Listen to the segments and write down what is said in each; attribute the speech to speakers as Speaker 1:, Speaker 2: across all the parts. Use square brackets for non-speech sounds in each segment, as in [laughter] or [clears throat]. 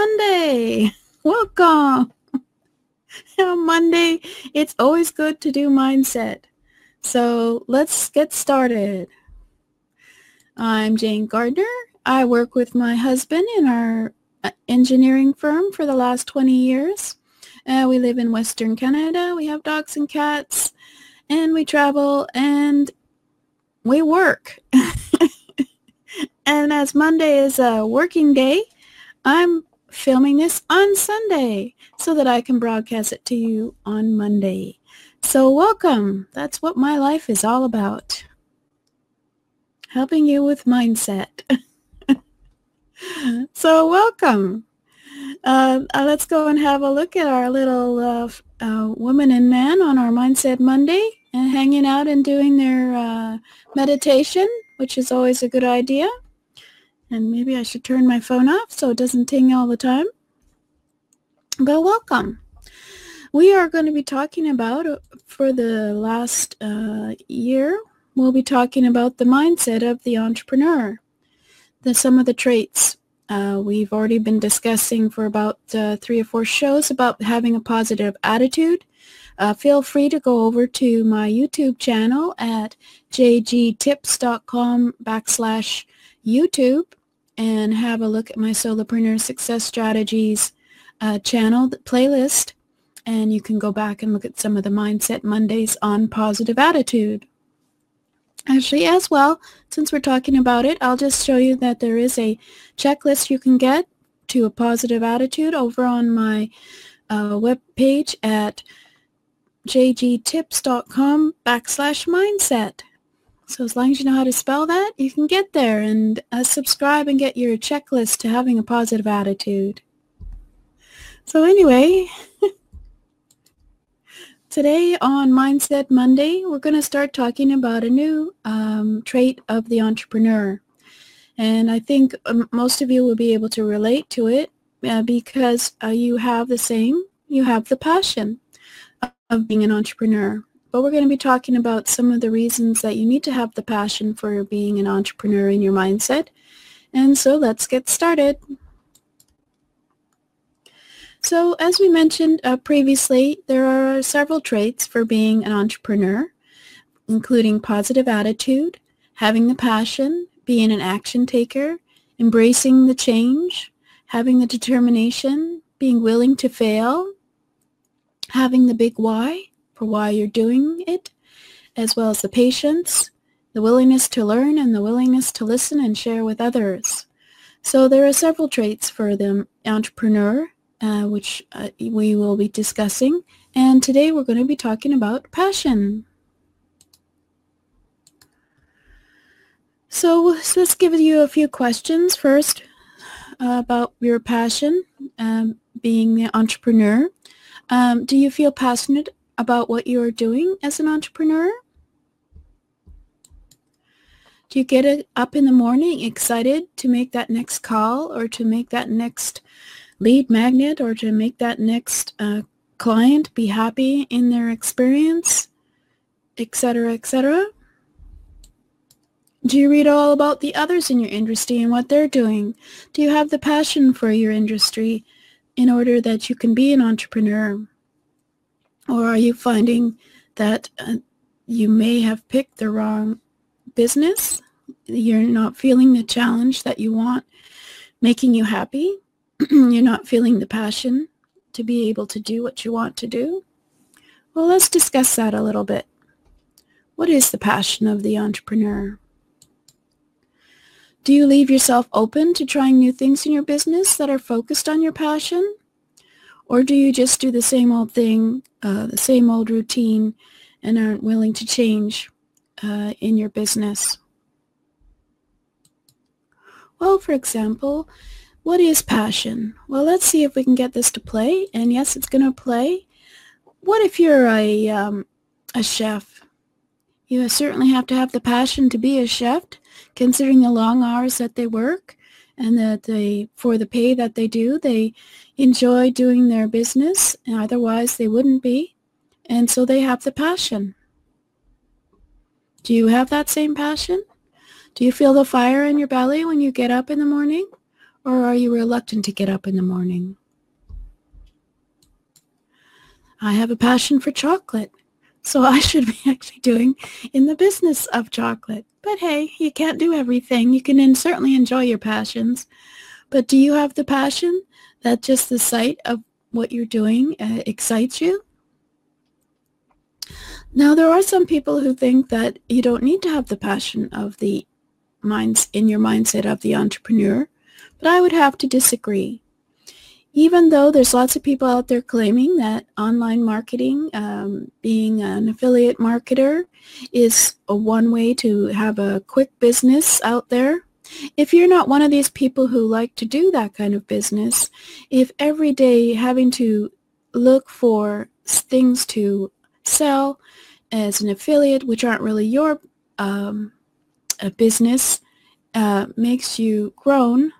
Speaker 1: Monday. Welcome. [laughs] On Monday, it's always good to do mindset. So let's get started. I'm Jane Gardner. I work with my husband in our uh, engineering firm for the last 20 years. Uh, we live in Western Canada. We have dogs and cats, and we travel and we work. [laughs] and as Monday is a working day, I'm filming this on Sunday so that I can broadcast it to you on Monday. So welcome. That's what my life is all about. Helping you with mindset. [laughs] so welcome. Uh, uh, let's go and have a look at our little uh, uh, woman and man on our Mindset Monday and hanging out and doing their uh, meditation, which is always a good idea. And maybe I should turn my phone off so it doesn't ting all the time. But welcome. We are going to be talking about, uh, for the last uh, year, we'll be talking about the mindset of the entrepreneur, the, some of the traits. Uh, we've already been discussing for about uh, three or four shows about having a positive attitude. Uh, feel free to go over to my YouTube channel at jgtips.com backslash YouTube and have a look at my Solopreneur Success Strategies uh, channel playlist, and you can go back and look at some of the Mindset Mondays on positive attitude. Actually, as well, since we're talking about it, I'll just show you that there is a checklist you can get to a positive attitude over on my uh, web page at jgtips.com backslash mindset. So as long as you know how to spell that, you can get there and uh, subscribe and get your checklist to having a positive attitude. So anyway, [laughs] today on Mindset Monday, we're going to start talking about a new um, trait of the entrepreneur. And I think um, most of you will be able to relate to it uh, because uh, you have the same, you have the passion of being an entrepreneur but we're going to be talking about some of the reasons that you need to have the passion for being an entrepreneur in your mindset. And so let's get started. So as we mentioned uh, previously, there are several traits for being an entrepreneur, including positive attitude, having the passion, being an action taker, embracing the change, having the determination, being willing to fail, having the big why, for why you're doing it, as well as the patience, the willingness to learn, and the willingness to listen and share with others. So there are several traits for the entrepreneur, uh, which uh, we will be discussing. And today we're going to be talking about passion. So, so let's give you a few questions first uh, about your passion, um, being an entrepreneur. Um, do you feel passionate about what you're doing as an entrepreneur? Do you get up in the morning excited to make that next call or to make that next lead magnet or to make that next uh, client be happy in their experience, etc., etc.? Do you read all about the others in your industry and what they're doing? Do you have the passion for your industry in order that you can be an entrepreneur? Or are you finding that uh, you may have picked the wrong business? You're not feeling the challenge that you want making you happy. [clears throat] You're not feeling the passion to be able to do what you want to do. Well, let's discuss that a little bit. What is the passion of the entrepreneur? Do you leave yourself open to trying new things in your business that are focused on your passion? Or do you just do the same old thing, uh, the same old routine, and aren't willing to change uh, in your business? Well, for example, what is passion? Well, let's see if we can get this to play. And yes, it's going to play. What if you're a, um, a chef? You certainly have to have the passion to be a chef, considering the long hours that they work and that they, for the pay that they do, they enjoy doing their business. and Otherwise, they wouldn't be. And so they have the passion. Do you have that same passion? Do you feel the fire in your belly when you get up in the morning? Or are you reluctant to get up in the morning? I have a passion for chocolate, so I should be [laughs] actually doing in the business of chocolate. But hey, you can't do everything. You can certainly enjoy your passions. But do you have the passion that just the sight of what you're doing uh, excites you? Now, there are some people who think that you don't need to have the passion of the minds in your mindset of the entrepreneur, but I would have to disagree. Even though there's lots of people out there claiming that online marketing, um, being an affiliate marketer, is a one way to have a quick business out there, if you're not one of these people who like to do that kind of business, if every day having to look for things to sell as an affiliate, which aren't really your um, business, uh, makes you groan,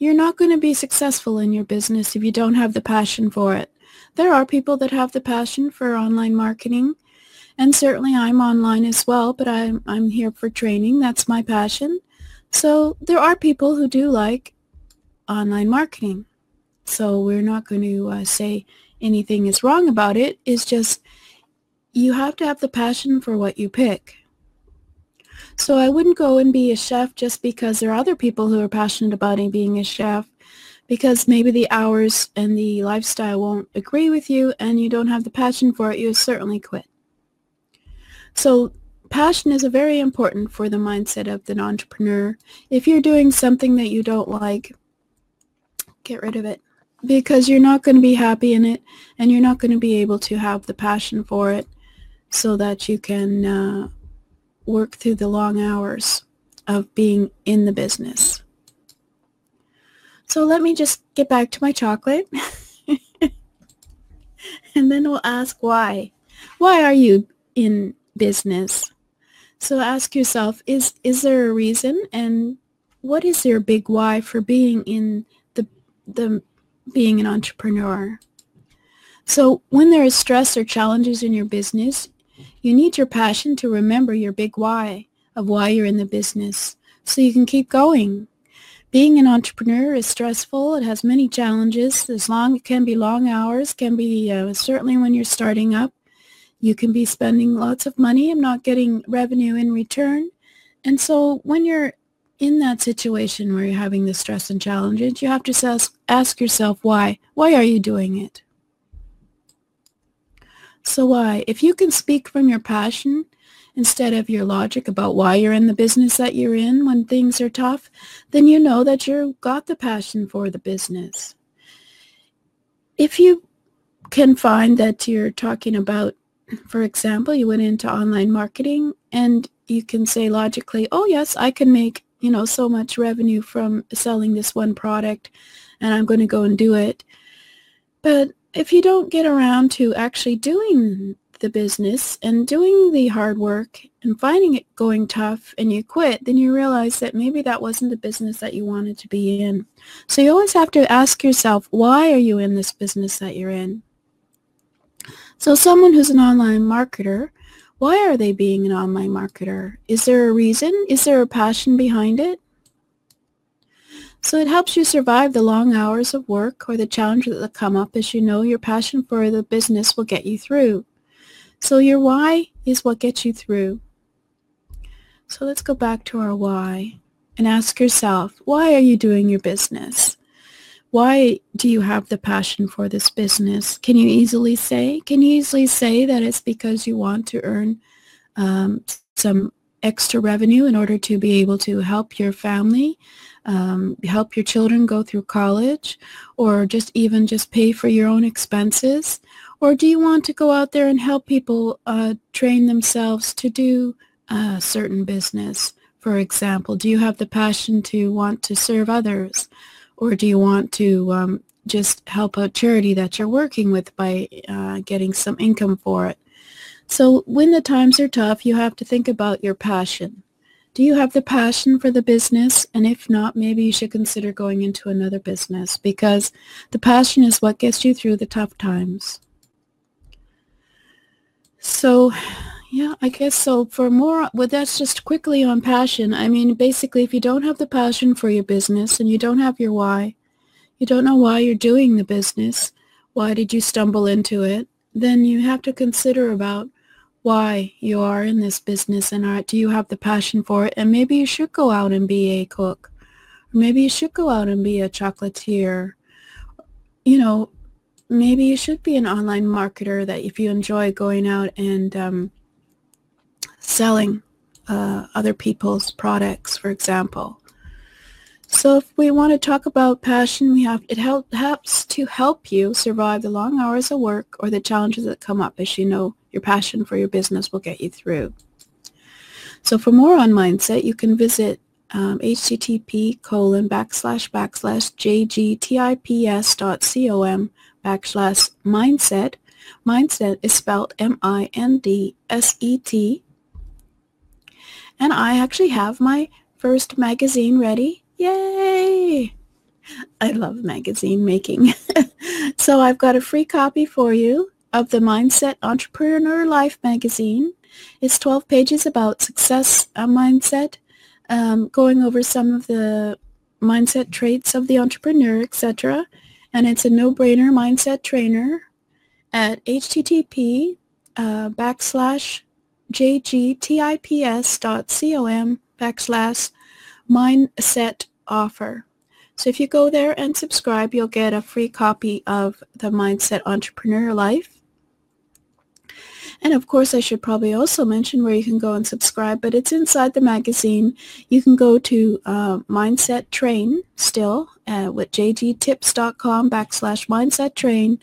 Speaker 1: you're not going to be successful in your business if you don't have the passion for it. There are people that have the passion for online marketing, and certainly I'm online as well, but I'm, I'm here for training. That's my passion. So there are people who do like online marketing. So we're not going to uh, say anything is wrong about it. It's just you have to have the passion for what you pick. So I wouldn't go and be a chef just because there are other people who are passionate about being a chef because maybe the hours and the lifestyle won't agree with you and you don't have the passion for it, you certainly quit. So passion is very important for the mindset of an entrepreneur. If you're doing something that you don't like, get rid of it because you're not going to be happy in it and you're not going to be able to have the passion for it so that you can uh, work through the long hours of being in the business. So let me just get back to my chocolate. [laughs] and then we'll ask why. Why are you in business? So ask yourself, is, is there a reason? And what is your big why for being in the, the being an entrepreneur? So when there is stress or challenges in your business, you need your passion to remember your big why of why you're in the business so you can keep going. Being an entrepreneur is stressful. It has many challenges. As long it can be long hours, can be uh, certainly when you're starting up. You can be spending lots of money and not getting revenue in return. And so when you're in that situation where you're having the stress and challenges, you have to ask, ask yourself why. Why are you doing it? So why? If you can speak from your passion instead of your logic about why you're in the business that you're in when things are tough, then you know that you've got the passion for the business. If you can find that you're talking about, for example, you went into online marketing and you can say logically, oh yes, I can make, you know, so much revenue from selling this one product and I'm going to go and do it. But if you don't get around to actually doing the business and doing the hard work and finding it going tough and you quit, then you realize that maybe that wasn't the business that you wanted to be in. So you always have to ask yourself, why are you in this business that you're in? So someone who's an online marketer, why are they being an online marketer? Is there a reason? Is there a passion behind it? So it helps you survive the long hours of work or the challenges that come up as you know your passion for the business will get you through. So your why is what gets you through. So let's go back to our why and ask yourself, why are you doing your business? Why do you have the passion for this business? Can you easily say? Can you easily say that it's because you want to earn um, some extra revenue in order to be able to help your family um, help your children go through college or just even just pay for your own expenses? Or do you want to go out there and help people uh, train themselves to do a certain business? For example, do you have the passion to want to serve others? Or do you want to um, just help a charity that you're working with by uh, getting some income for it? So when the times are tough, you have to think about your passion. Do you have the passion for the business? And if not, maybe you should consider going into another business because the passion is what gets you through the tough times. So, yeah, I guess so. For more, well, that's just quickly on passion. I mean, basically, if you don't have the passion for your business and you don't have your why, you don't know why you're doing the business, why did you stumble into it, then you have to consider about why you are in this business and are, do you have the passion for it? And maybe you should go out and be a cook. Or maybe you should go out and be a chocolatier. You know, maybe you should be an online marketer that if you enjoy going out and um, selling uh, other people's products, for example. So if we want to talk about passion, we have it help, helps to help you survive the long hours of work or the challenges that come up. As you know, your passion for your business will get you through. So for more on mindset, you can visit um, http colon backslash backslash jgtips.com backslash mindset. Mindset is spelled M-I-N-D-S-E-T. And I actually have my first magazine ready. Yay! I love magazine making. [laughs] so I've got a free copy for you of the Mindset Entrepreneur Life magazine. It's 12 pages about success mindset, um, going over some of the mindset traits of the entrepreneur, etc and it's a no-brainer mindset trainer at http uh, backslash jgtips.com backslash mindset offer. So if you go there and subscribe, you'll get a free copy of the Mindset Entrepreneur Life. And of course, I should probably also mention where you can go and subscribe, but it's inside the magazine. You can go to uh, Mindset Train still uh, with jgtips.com backslash mindset train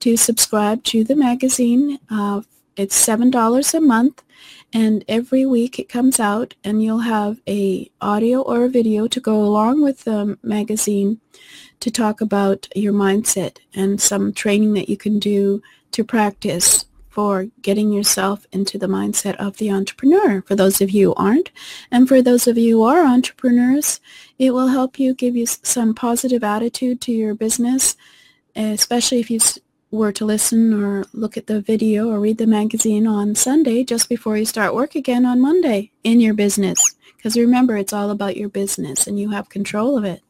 Speaker 1: to subscribe to the magazine. Uh, it's $7 a month and every week it comes out and you'll have a audio or a video to go along with the magazine to talk about your mindset and some training that you can do to practice for getting yourself into the mindset of the entrepreneur. For those of you who aren't, and for those of you who are entrepreneurs, it will help you give you some positive attitude to your business, especially if you were to listen or look at the video or read the magazine on Sunday just before you start work again on Monday in your business. Because remember, it's all about your business and you have control of it.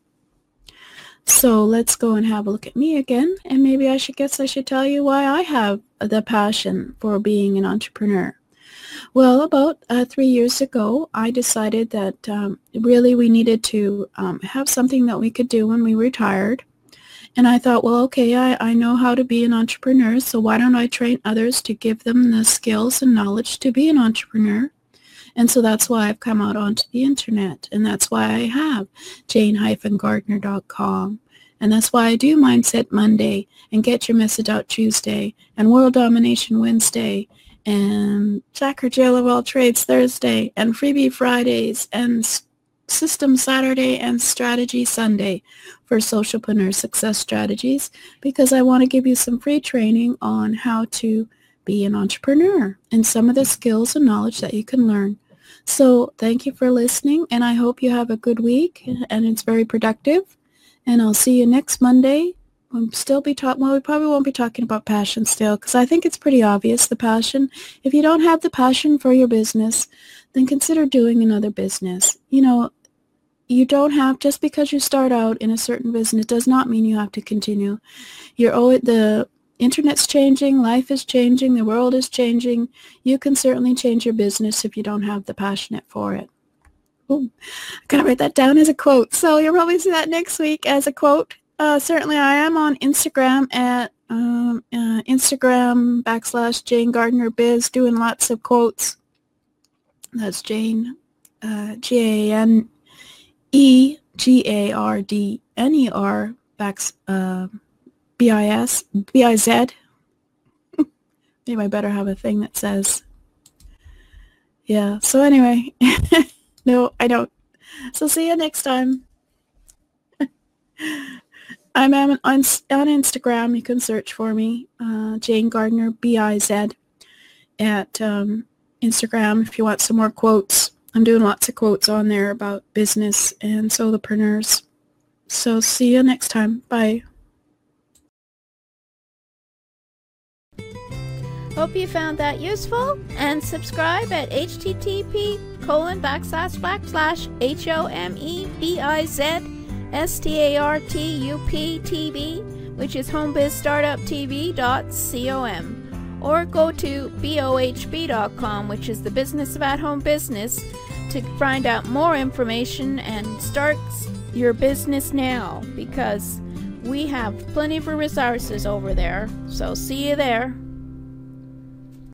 Speaker 1: So let's go and have a look at me again. And maybe I should guess I should tell you why I have the passion for being an entrepreneur. Well, about uh, three years ago, I decided that um, really we needed to um, have something that we could do when we retired. And I thought, well, okay, I, I know how to be an entrepreneur, so why don't I train others to give them the skills and knowledge to be an entrepreneur? And so that's why I've come out onto the internet. And that's why I have jane-gardner.com. And that's why I do Mindset Monday and Get Your Message Out Tuesday and World Domination Wednesday and Jacker Jail of All Trades Thursday and Freebie Fridays and System Saturday and Strategy Sunday for Solopreneur Success Strategies because I want to give you some free training on how to be an entrepreneur and some of the skills and knowledge that you can learn. So thank you for listening, and I hope you have a good week, and it's very productive. And I'll see you next Monday. We'll still be talking, well, we probably won't be talking about passion still, because I think it's pretty obvious, the passion. If you don't have the passion for your business, then consider doing another business. You know, you don't have, just because you start out in a certain business does not mean you have to continue. You're always, the internet's changing, life is changing, the world is changing. You can certainly change your business if you don't have the passionate for it. Ooh, I gotta write that down as a quote. So you'll probably see that next week as a quote. Uh, certainly, I am on Instagram at um, uh, Instagram backslash Jane Gardner Biz, doing lots of quotes. That's Jane, uh, J A N E G A R D N E R. Uh, B-I-S, B-I-Z. Maybe I better have a thing that says, yeah. So anyway, [laughs] no, I don't. So see you next time. [laughs] I'm on, on, Instagram. You can search for me, uh, Jane Gardner, B-I-Z, at um, Instagram if you want some more quotes. I'm doing lots of quotes on there about business and solopreneurs. So see you next time. Bye.
Speaker 2: Hope you found that useful and subscribe at http colon backslash backslash h-o-m-e-b-i-z s-t-a-r-t-u-p-t-v which is homebizstartuptv.com or go to bohb.com which is the business of at home business to find out more information and start your business now because we have plenty of resources over there. So see you there.